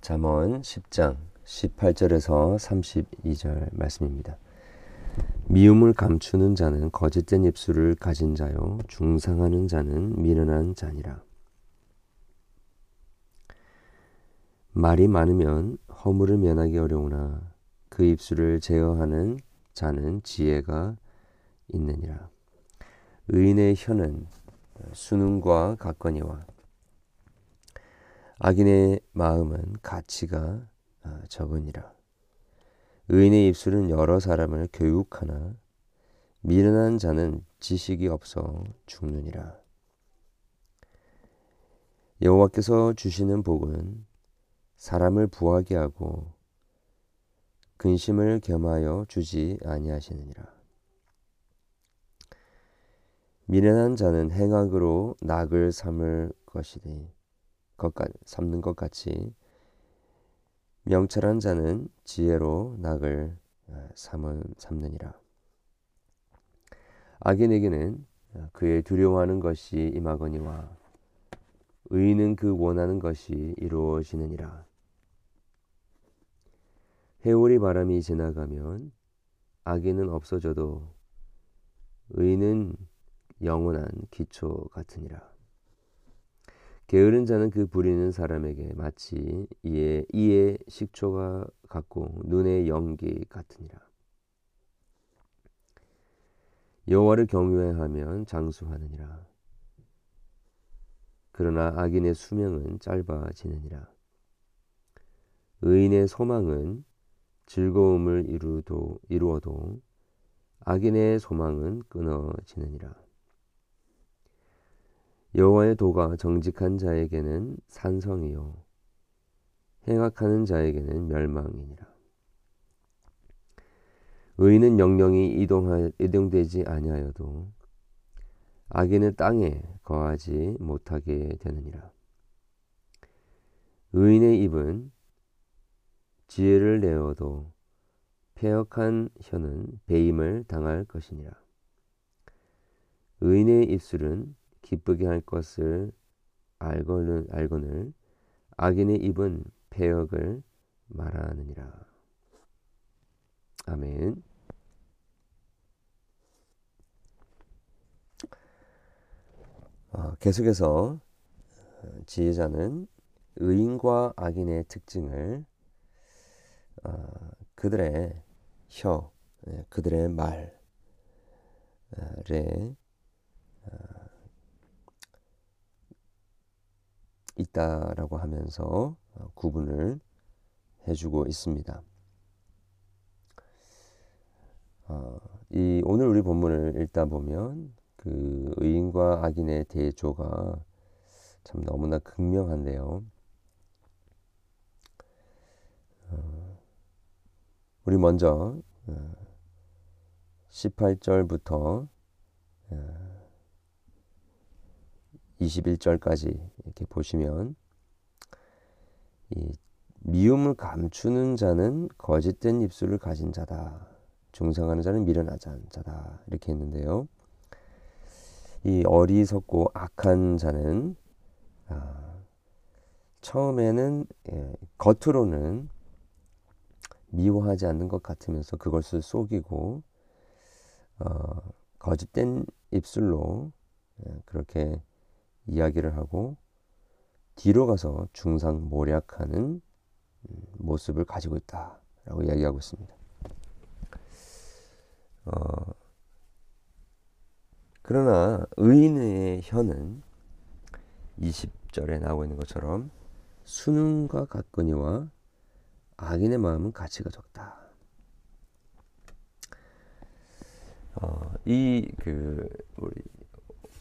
잠언 10장 18절에서 32절 말씀입니다. 미움을 감추는 자는 거짓된 입술을 가진 자요 중상하는 자는 미련한 자니라. 말이 많으면 허물을 면하기 어려우나 그 입술을 제어하는 자는 지혜가 있느니라. 의인의 혀는 수능과 같거니와 악인의 마음은 가치가 아, 적으니라. 의인의 입술은 여러 사람을 교육하나 미련한 자는 지식이 없어 죽느니라. 여호와께서 주시는 복은 사람을 부하게 하고 근심을 겸하여 주지 아니하시느니라. 미련한 자는 행악으로 낙을 삼을 것이니 것 같, 삼는 것 같이 명철한 자는 지혜로 낙을 어, 삼은, 삼느니라. 악인에게는 그의 두려워하는 것이 임하거니와 의인은 그 원하는 것이 이루어지느니라. 해오리 바람이 지나가면 악인은 없어져도 의인은 영원한 기초 같으니라. 게으른 자는 그 부리는 사람에게 마치 이에 이의 식초가 같고 눈의 연기 같으니라. 여호와를 경외하면 장수하느니라. 그러나 악인의 수명은 짧아지느니라. 의인의 소망은 즐거움을 이루도, 이루어도 악인의 소망은 끊어지느니라. 여호와의 도가 정직한 자에게는 산성이요 행악하는 자에게는 멸망이니라. 의인은 영영이 이동하, 이동되지 아니하여도 악인은 땅에 거하지 못하게 되느니라. 의인의 입은 지혜를 내어도 폐역한 혀는 배임을 당할 것이니라. 의인의 입술은 기쁘게 할 것을 알거늘, 알거늘 악인의 입은 폐역을 말하느니라. 아멘. 어, 계속해서 어, 지혜자는 의인과 악인의 특징을 어, 그들의 혀, 예, 그들의 말에 있다라고 하면서 어, 구분을 해주고 있습니다. 어, 이 오늘 우리 본문을 읽다 보면 그 의인과 악인의 대조가 참 너무나 극명한데요. 어, 우리 먼저 18절부터 21절까지 이렇게 보시면 이 미움을 감추는 자는 거짓된 입술을 가진 자다. 중상하는 자는 미련하지 자다. 이렇게 했는데요. 이 어리석고 악한 자는 아, 처음에는 예, 겉으로는 미워하지 않는 것 같으면서 그것을 속이고 어, 거짓된 입술로 예, 그렇게 이야기를 하고 뒤로 가서 중상 모략하는 음, 모습을 가지고 있다라고 이야기하고 있습니다. 어, 그러나 의인의 혀는 20절에 나오고 있는 것처럼 수능과 같거니와 악인의 마음은 가치가 적다. 어, 이그 우리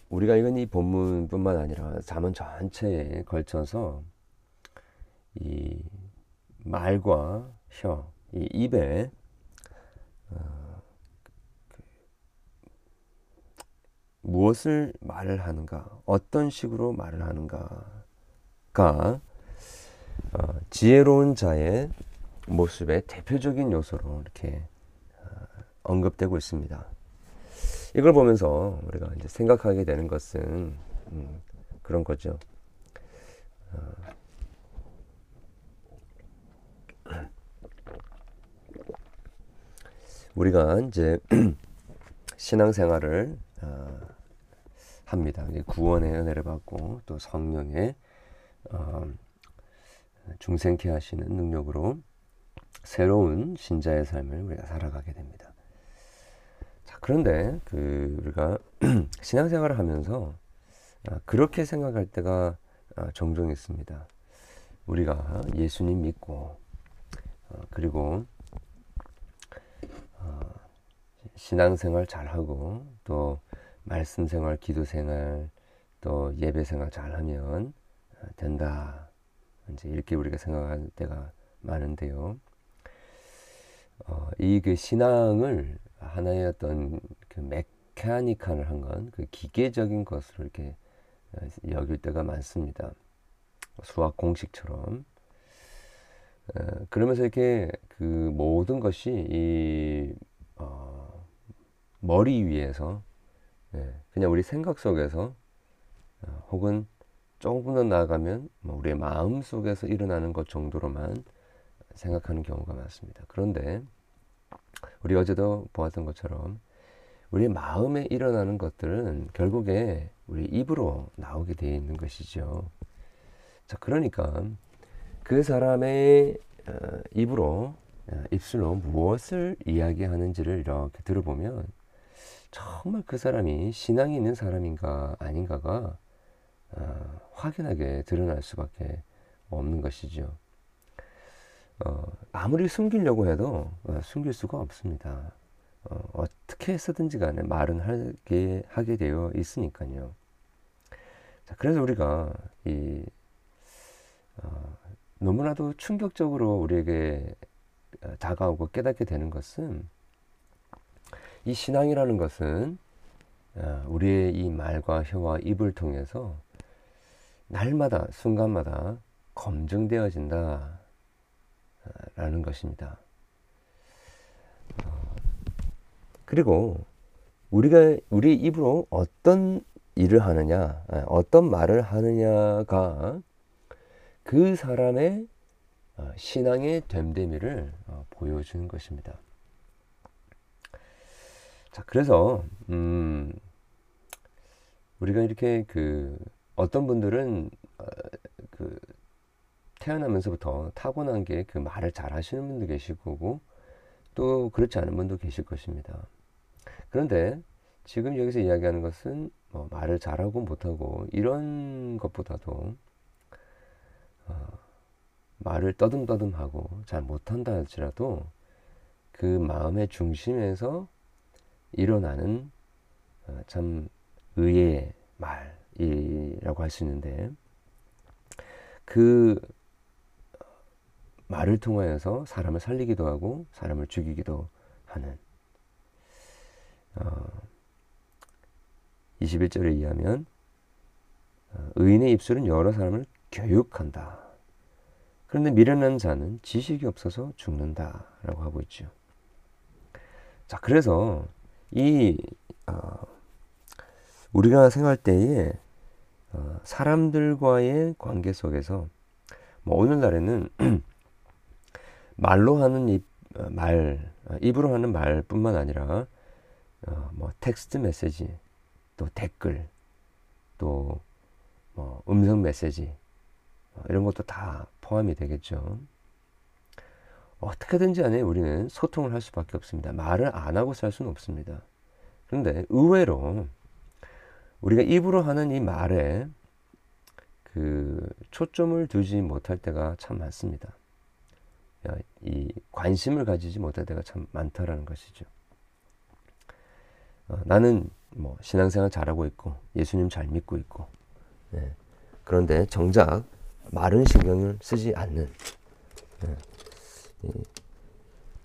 우리가 읽은 이 본문뿐만 아니라 잠언 전체에 걸쳐서 이 말과 혀, 이 입에 어, 그, 무엇을 말을 하는가, 어떤 식으로 말을 하는가가 어, 지혜로운 자의 모습의 대표적인 요소로 이렇게 어, 언급되고 있습니다. 이걸 보면서 우리가 이제 생각하게 되는 것은 음, 그런 거죠. 어. 우리가 이제 신앙생활을 어, 합니다. 구원의 은혜를 받고 또 성령의 어, 중생케 하시는 능력으로 새로운 신자의 삶을 우리가 살아가게 됩니다. 자, 그런데 그 우리가 신앙생활을 하면서 아, 그렇게 생각할 때가 아, 종종 있습니다. 우리가 예수님 믿고 어, 그리고 어, 신앙생활 잘하고 또 말씀생활, 기도생활, 또 예배생활 잘하면 어, 된다. 이제 이렇게 우리가 생각할 때가 많은데요. 어, 이그 신앙을 하나의 어떤 그 메카니컬한 건 그 기계적인 것으로 이렇게 어, 여길 때가 많습니다. 수학 공식처럼. 어, 그러면서 이렇게 그 모든 것이 이 어, 머리 위에서 예, 그냥 우리 생각 속에서 어, 혹은 조금 더 나아가면 뭐 우리의 마음 속에서 일어나는 것 정도로만 생각하는 경우가 많습니다. 그런데 우리 어제도 보았던 것처럼 우리 마음에 일어나는 것들은 결국에 우리 입으로 나오게 되어 있는 것이죠. 자, 그러니까 그 사람의 어, 입으로 어, 입술로 무엇을 이야기하는지를 이렇게 들어보면 정말 그 사람이 신앙이 있는 사람인가 아닌가가 어, 확연하게 드러날 수밖에 없는 것이죠. 어, 아무리 숨기려고 해도 어, 숨길 수가 없습니다. 어, 떻게 해서든지 간에 말은 하게, 하게 되어 있으니까요. 자, 그래서 우리가 이, 어, 너무나도 충격적으로 우리에게 어, 다가오고 깨닫게 되는 것은 이 신앙이라는 것은 어, 우리의 이 말과 혀와 입을 통해서 날마다 순간마다 검증되어진다 라는 것입니다. 어, 그리고 우리가 우리 입으로 어떤 일을 하느냐, 아, 어떤 말을 하느냐가 그 사람의 어, 신앙의 됨됨이를 어, 보여주는 것입니다. 자, 그래서 음, 우리가 이렇게 그 어떤 분들은 어, 그 태어나면서부터 타고난 게 그 말을 잘 하시는 분도 계실 거고 또 그렇지 않은 분도 계실 것입니다. 그런데 지금 여기서 이야기하는 것은 뭐 말을 잘하고 못하고 이런 것보다도 어, 말을 떠듬떠듬하고 잘 못한다 할지라도 그 마음의 중심에서 일어나는 어, 참 의의 말이라고 할 수 있는데 그 말을 통하여서 사람을 살리기도 하고 사람을 죽이기도 하는 어, 21절에 의하면 어, 의인의 입술은 여러 사람을 교육한다. 그런데 미련한 자는 지식이 없어서 죽는다 라고 하고 있죠. 자, 그래서 이 어, 우리가 생활 때에 어, 사람들과의 관계 속에서 뭐 오늘날에는 말로 하는 입, 어, 말, 어, 입으로 하는 말뿐만 아니라 어, 뭐 텍스트 메시지, 또 댓글, 또 뭐 음성 메시지 어, 이런 것도 다 포함이 되겠죠. 어떻게든지 안에 우리는 소통을 할 수밖에 없습니다. 말을 안 하고 살 수는 없습니다. 그런데 의외로 우리가 입으로 하는 이 말에 그 초점을 두지 못할 때가 참 많습니다. 이 관심을 가지지 못할 때가 참 많다라는 것이죠. 어, 나는 뭐 신앙생활 잘하고 있고 예수님 잘 믿고 있고 네. 그런데 정작 마른 신경을 쓰지 않는 네.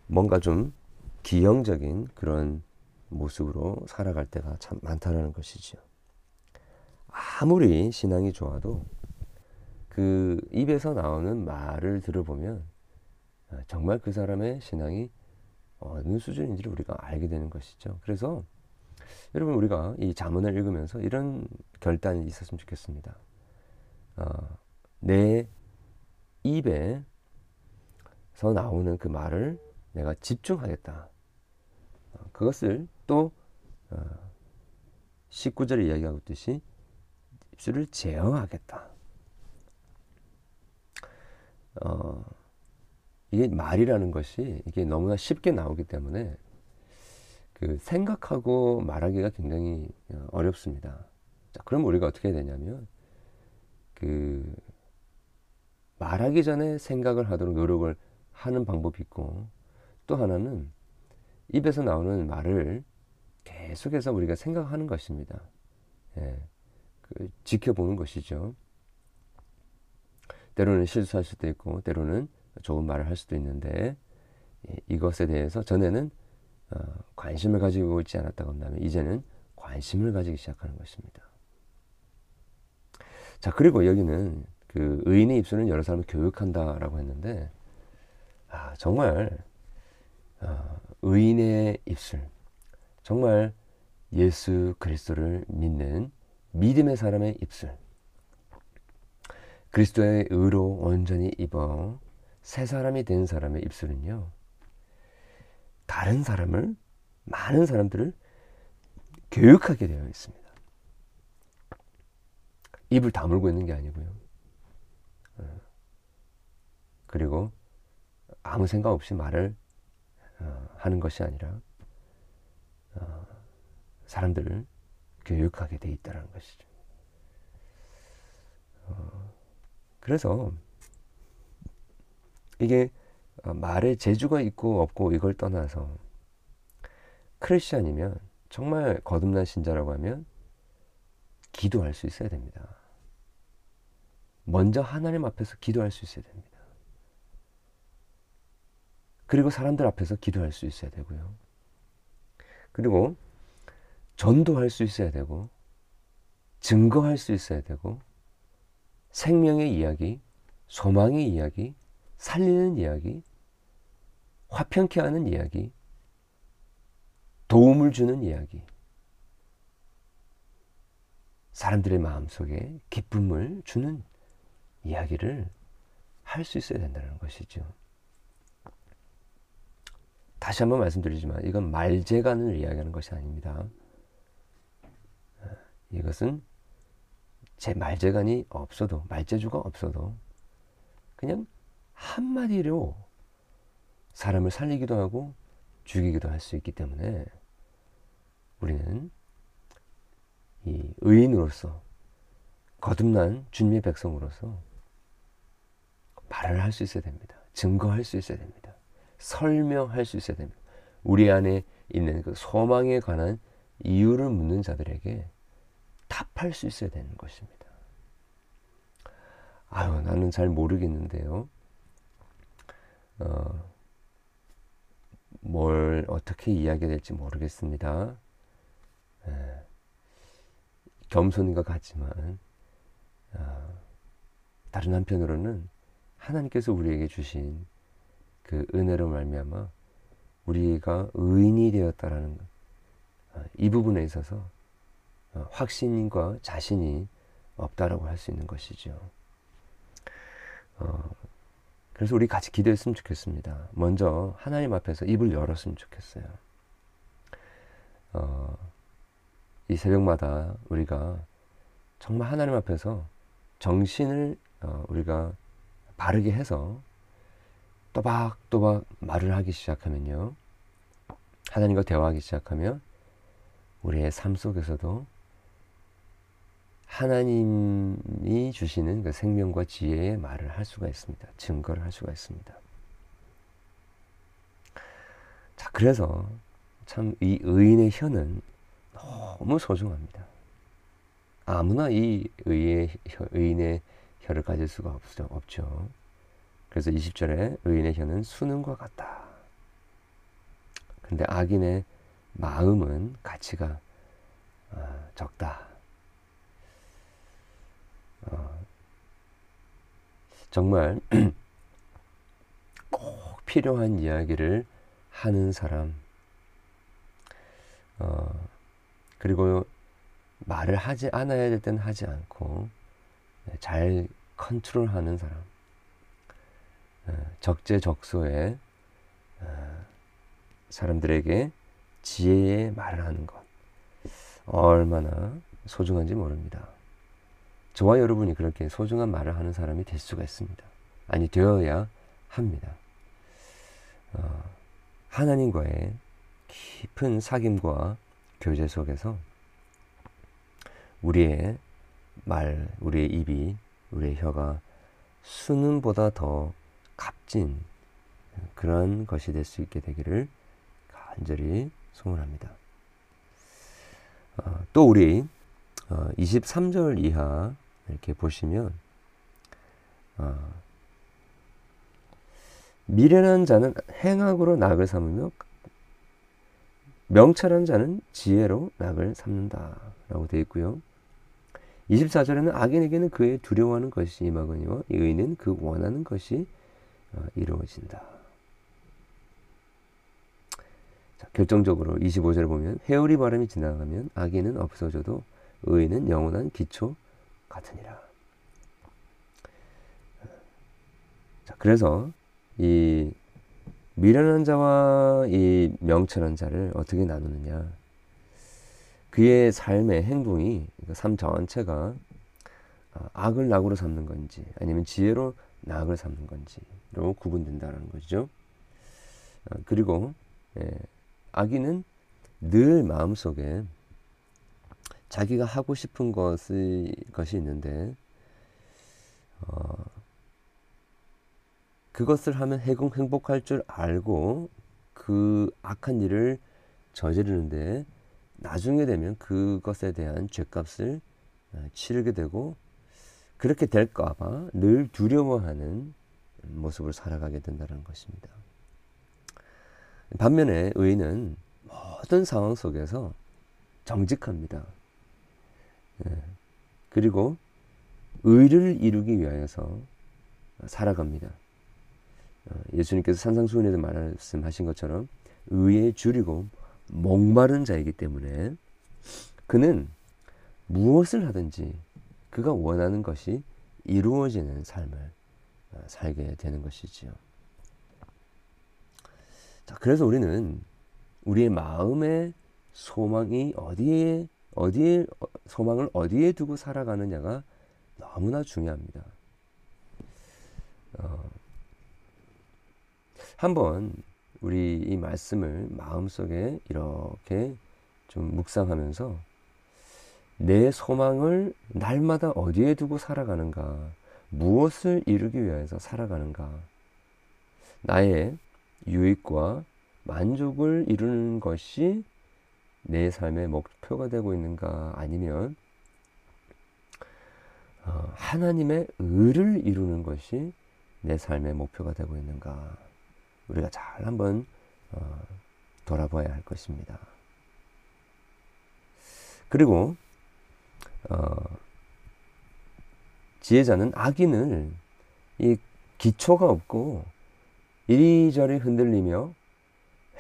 뭔가 좀 기형적인 그런 모습으로 살아갈 때가 참 많다라는 것이죠. 아무리 신앙이 좋아도 그 입에서 나오는 말을 들어보면 아, 정말 그 사람의 신앙이 어느 수준인지를 우리가 알게 되는 것이죠. 그래서 여러분 우리가 이 자문을 읽으면서 이런 결단이 있었으면 좋겠습니다. 어, 내 입에서 나오는 그 말을 내가 집중하겠다. 그것을 또 어, 19절에 이야기하고 있듯이 입술을 제어하겠다. 어, 이게 말이라는 것이 이게 너무나 쉽게 나오기 때문에 그 생각하고 말하기가 굉장히 어, 어렵습니다. 자, 그럼 우리가 어떻게 되냐면 그 말하기 전에 생각을 하도록 노력을 하는 방법이 있고 또 하나는 입에서 나오는 말을 계속해서 우리가 생각하는 것입니다. 예, 그 지켜보는 것이죠. 때로는 실수할 수도 있고 때로는 좋은 말을 할 수도 있는데 예, 이것에 대해서 전에는 어, 관심을 가지고 있지 않았다고 한다면 이제는 관심을 가지기 시작하는 것입니다. 자 그리고 여기는 그 의인의 입술은 여러 사람을 교육한다라고 했는데 아, 정말 어, 의인의 입술 정말 예수 그리스도를 믿는 믿음의 사람의 입술 그리스도의 의로 온전히 입어 새 사람이 된 사람의 입술은요 다른 사람을 많은 사람들을 교육하게 되어 있습니다. 입을 다물고 있는 게 아니고요. 어, 그리고 아무 생각 없이 말을 어, 하는 것이 아니라 어, 사람들을 교육하게 돼 있다는 것이죠. 그래서 이게 말에 재주가 있고 없고 이걸 떠나서 크리스천이면 정말 거듭난 신자라고 하면 기도할 수 있어야 됩니다. 먼저 하나님 앞에서 기도할 수 있어야 됩니다. 그리고 사람들 앞에서 기도할 수 있어야 되고요. 그리고 전도할 수 있어야 되고, 증거할 수 있어야 되고, 생명의 이야기, 소망의 이야기, 살리는 이야기, 화평케 하는 이야기, 도움을 주는 이야기, 사람들의 마음속에 기쁨을 주는 이야기를 할 수 있어야 된다는 것이죠. 다시 한번 말씀드리지만 이건 말재간을 이야기하는 것이 아닙니다. 이것은 제 말재간이 없어도 말재주가 없어도 그냥 한마디로 사람을 살리기도 하고 죽이기도 할 수 있기 때문에 우리는 이 의인으로서 거듭난 주님의 백성으로서 말을 할 수 있어야 됩니다. 증거할 수 있어야 됩니다. 설명할 수 있어야 됩니다. 우리 안에 있는 그 소망에 관한 이유를 묻는 자들에게 답할 수 있어야 되는 것입니다. 아유, 나는 잘 모르겠는데요. 어, 뭘 어떻게 이야기해야 될지 모르겠습니다. 에, 겸손인 것 같지만 어, 다른 한편으로는 하나님께서 우리에게 주신 그 은혜로 말미암아 우리가 의인이 되었다라는 어, 이 부분에 있어서 어, 확신과 자신이 없다라고 할 수 있는 것이죠. 어, 그래서 우리 같이 기도했으면 좋겠습니다. 먼저 하나님 앞에서 입을 열었으면 좋겠어요. 어, 이 새벽마다 우리가 정말 하나님 앞에서 정신을 어, 우리가 바르게 해서 또박또박 말을 하기 시작하면요. 하나님과 대화하기 시작하면 우리의 삶 속에서도 하나님이 주시는 그 생명과 지혜의 말을 할 수가 있습니다. 증거를 할 수가 있습니다. 자, 그래서 참 이 의인의 혀는 너무 소중합니다. 아무나 이 의의, 의인의 혀를 가질 수가 없죠. 없죠. 그래서 20절에 의인의 혀는 수능과 같다. 근데 악인의 마음은 가치가 어, 적다. 어, 정말 꼭 필요한 이야기를 하는 사람, 어, 그리고 말을 하지 않아야 될 때는 하지 않고 네, 잘 컨트롤하는 사람, 어, 적재적소에 어, 사람들에게 지혜의 말을 하는 것. 얼마나 소중한지 모릅니다. 저와 여러분이 그렇게 소중한 말을 하는 사람이 될 수가 있습니다. 아니 되어야 합니다. 어, 하나님과의 깊은 사귐과 교제 속에서 우리의 말, 우리의 입이, 우리의 혀가 수능보다 더 값진 그런 것이 될 수 있게 되기를 간절히 소원합니다. 어, 또 우리 어, 23절 이하 이렇게 보시면 어, 미련한 자는 행악으로 낙을 삼으며 명철한 자는 지혜로 낙을 삼는다 라고 되어 있고요. 24절에는 악인에게는 그의 두려워하는 것이 임하거니와 의인은 그 원하는 것이 어, 이루어진다. 자, 결정적으로 25절을 보면 해오리 바람이 지나가면 악인은 없어져도 의인은 영원한 기초 같으니라. 자, 그래서 이 미련한 자와 이 명철한 자를 어떻게 나누느냐? 그의 삶의 행동이 그러니까 삶 전체가 아, 악을 낙으로 삼는 건지 아니면 지혜로 낙을 삼는 건지로 구분된다는 것이죠. 아, 그리고 예, 악인은 늘 마음속에 자기가 하고 싶은 것이, 것이 있는데 어, 그것을 하면 행복할 줄 알고 그 악한 일을 저지르는데 나중에 되면 그것에 대한 죄값을 어, 치르게 되고 그렇게 될까봐 늘 두려워하는 모습을 살아가게 된다는 것입니다. 반면에 의인은 모든 상황 속에서 정직합니다. 예. 그리고 의를 이루기 위하여서 살아갑니다. 어, 예수님께서 산상수훈에도 말씀하신 것처럼 의에 줄이고 목마른 자이기 때문에 그는 무엇을 하든지 그가 원하는 것이 이루어지는 삶을 어, 살게 되는 것이지요. 자, 그래서 우리는 우리의 마음의 소망이 어디에 어디에 소망을 어디에 두고 살아가느냐가 너무나 중요합니다. 어, 한번 우리 이 말씀을 마음속에 이렇게 좀 묵상하면서 내 소망을 날마다 어디에 두고 살아가는가, 무엇을 이루기 위해서 살아가는가, 나의 유익과 만족을 이루는 것이 내 삶의 목표가 되고 있는가, 아니면 어, 하나님의 의를 이루는 것이 내 삶의 목표가 되고 있는가. 우리가 잘 한번 어, 돌아봐야 할 것입니다. 그리고 어, 지혜자는 악인을 이 기초가 없고 이리저리 흔들리며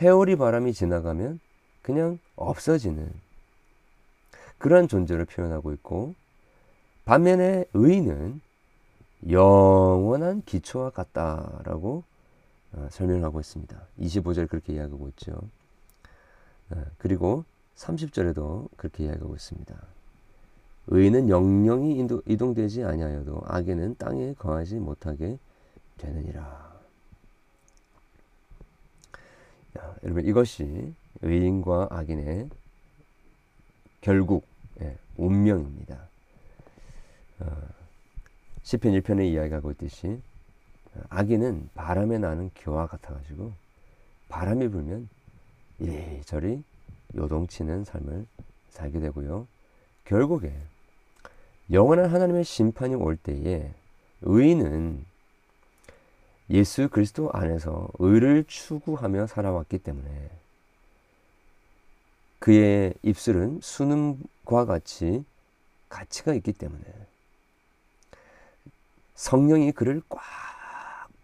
회오리 바람이 지나가면 그냥 없어지는 그러한 존재를 표현하고 있고 반면에 의인은 영원한 기초와 같다라고 어, 설명하고 있습니다. 25절 그렇게 이야기하고 있죠. 어, 그리고 30절에도 그렇게 이야기하고 있습니다. 의인은 영영이 이동되지 아니하여도 악에는 땅에 거하지 못하게 되느니라. 야, 여러분 이것이 의인과 악인의 결국 예, 운명입니다. 어, 시편 1편에 이야기하고 있듯이 아기는 바람에 나는 겨와 같아가지고 바람이 불면 이리저리 요동치는 삶을 살게 되고요. 결국에 영원한 하나님의 심판이 올 때에 의인은 예수 그리스도 안에서 의를 추구하며 살아왔기 때문에 그의 입술은 수능과 같이 가치가 있기 때문에 성령이 그를 꽉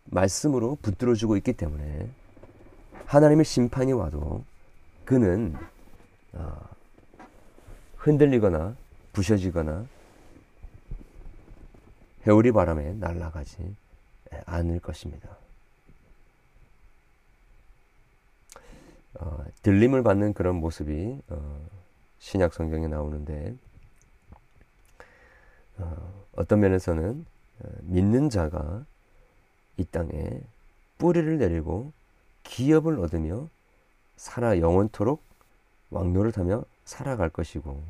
말씀으로 붙들어주고 있기 때문에 하나님의 심판이 와도 그는 어, 흔들리거나 부셔지거나 해오리 바람에 날아가지 않을 것입니다. 어, 들림을 받는 그런 모습이 어, 신약 성경에 나오는데 어, 어떤 면에서는 어, 믿는 자가 이 땅에 뿌리를 내리고 기업을 얻으며 살아 영원토록 왕노릇하며 살아갈 것이고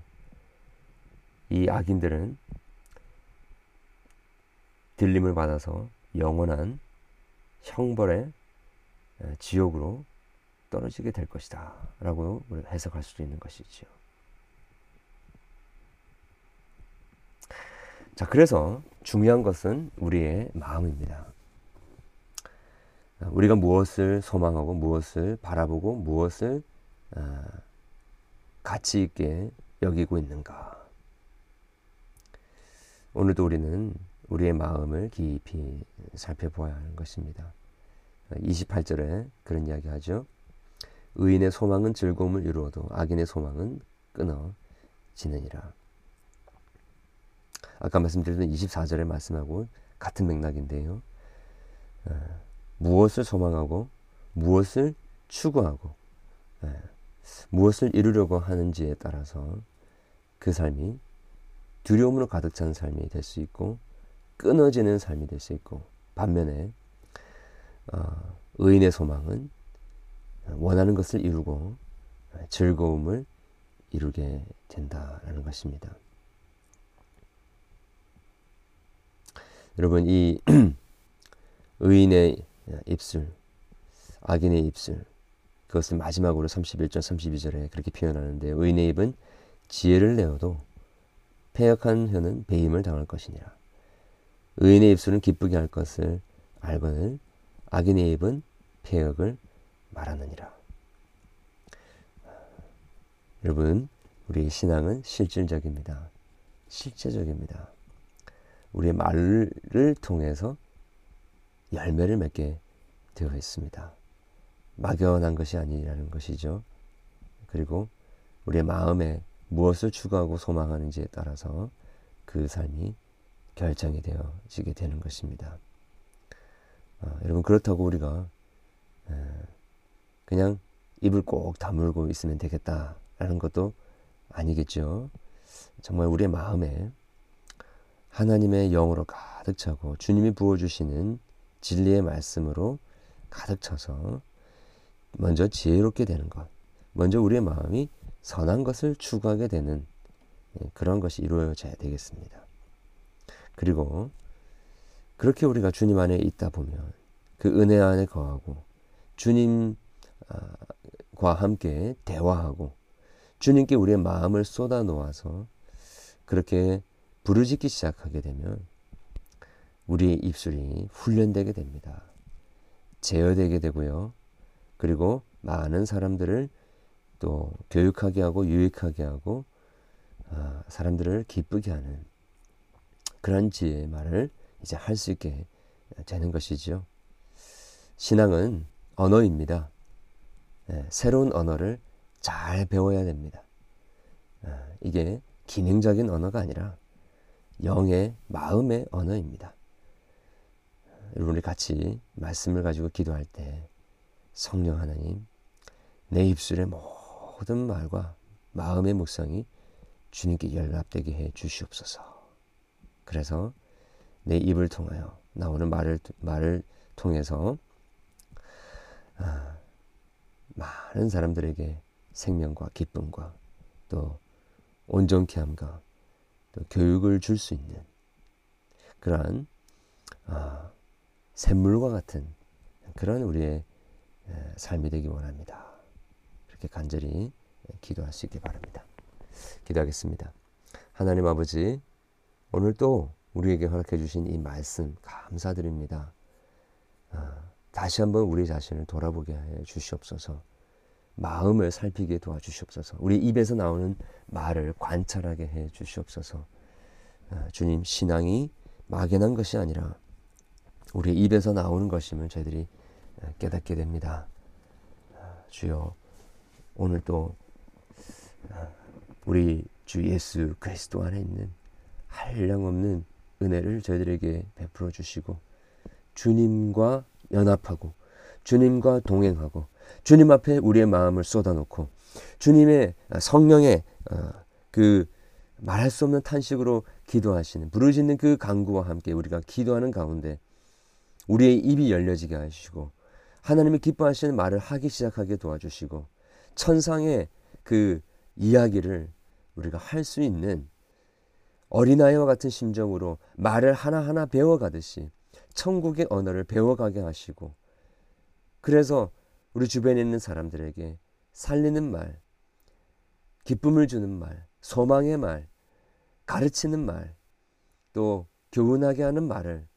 이 악인들은 들림을 받아서 영원한 형벌의 지옥으로 떨어지게 될 것이다 라고 해석할 수도 있는 것이지요. 자, 그래서 중요한 것은 우리의 마음입니다. 우리가 무엇을 소망하고 무엇을 바라보고 무엇을 아, 가치 있게 여기고 있는가. 오늘도 우리는 우리의 마음을 깊이 살펴보아야 하는 것입니다. 28절에 그런 이야기 하죠. 의인의 소망은 즐거움을 이루어도 악인의 소망은 끊어지느니라. 아까 말씀드렸던 24절의 말씀하고 같은 맥락인데요. 어, 무엇을 소망하고 무엇을 추구하고 예, 무엇을 이루려고 하는지에 따라서 그 삶이 두려움으로 가득 찬 삶이 될 수 있고 끊어지는 삶이 될 수 있고 반면에 어, 의인의 소망은 원하는 것을 이루고 즐거움을 이루게 된다라는 것입니다. 여러분 이 의인의 입술, 악인의 입술 그것을 마지막으로 31절 32절에 그렇게 표현하는데 의인의 입은 지혜를 내어도 폐역한 혀는 배임을 당할 것이니라. 의인의 입술은 기쁘게 할 것을 알거늘 악인의 입은 폐역을 말하느니라. 여러분, 우리 신앙은 실질적입니다. 실제적입니다. 우리의 말을 통해서 열매를 맺게 되어 있습니다. 막연한 것이 아니라는 것이죠. 그리고 우리의 마음에 무엇을 추구하고 소망하는지에 따라서 그 삶이 결정이 되어지게 되는 것입니다. 어, 여러분 그렇다고 우리가 에, 그냥 입을 꼭 다물고 있으면 되겠다라는 것도 아니겠죠. 정말 우리의 마음에 하나님의 영으로 가득 차고 주님이 부어주시는 진리의 말씀으로 가득 차서 먼저 지혜롭게 되는 것, 먼저 우리의 마음이 선한 것을 추구하게 되는 예, 그런 것이 이루어져야 되겠습니다. 그리고 그렇게 우리가 주님 안에 있다 보면 그 은혜 안에 거하고 주님 과 함께 대화하고 주님께 우리의 마음을 쏟아 놓아서 그렇게 부르짖기 시작하게 되면 우리의 입술이 훈련되게 됩니다. 제어되게 되고요. 그리고 많은 사람들을 또 교육하게 하고 유익하게 하고 아, 사람들을 기쁘게 하는 그런 지혜의 말을 이제 할 수 있게 되는 것이죠. 신앙은 언어입니다. 네, 새로운 언어를 잘 배워야 됩니다. 아, 이게 기능적인 언어가 아니라 영의 마음의 언어입니다. 여러분이 같이 말씀을 가지고 기도할 때 성령 하나님 내 입술의 모든 말과 마음의 묵상이 주님께 연락되게 해 주시옵소서. 그래서 내 입을 통하여 나오는 말을 말을 통해서 아, 많은 사람들에게 생명과 기쁨과 또 온전케 함과 또 교육을 줄 수 있는 그러한 아, 샘물과 같은 그런 우리의 삶이 되기 원합니다. 그렇게 간절히 기도할 수 있기 바랍니다. 기도하겠습니다. 하나님 아버지, 오늘 또 우리에게 허락해 주신 이 말씀 감사드립니다. 아, 다시 한번 우리 자신을 돌아보게 해 주시옵소서. 마음을 살피게 도와주시옵소서. 우리 입에서 나오는 말을 관찰하게 해 주시옵소서. 아, 주님, 신앙이 막연한 것이 아니라 우리 입에서 나오는 것임을 저희들이 깨닫게 됩니다. 아, 주여, 오늘 또 아, 우리 주 예수 그리스도 안에 있는 한량없는 은혜를 저희들에게 베풀어 주시고 주님과 연합하고 주님과 동행하고 주님 앞에 우리의 마음을 쏟아놓고 주님의 성령의 어, 그 말할 수 없는 탄식으로 기도하시는 부르짖는 그 강구와 함께 우리가 기도하는 가운데 우리의 입이 열려지게 하시고 하나님이 기뻐하시는 말을 하기 시작하게 도와주시고 천상의 그 이야기를 우리가 할 수 있는 어린아이와 같은 심정으로 말을 하나하나 배워가듯이 천국의 언어를 배워가게 하시고 그래서 우리 주변에 있는 사람들에게 살리는 말, 기쁨을 주는 말, 소망의 말, 가르치는 말, 또 교훈하게 하는 말을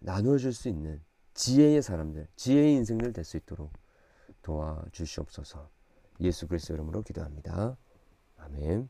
나누어 줄 수 있는 지혜의 사람들, 지혜의 인생들 될 수 있도록 도와주시옵소서. 예수 그리스도 이름으로 기도합니다. 아멘.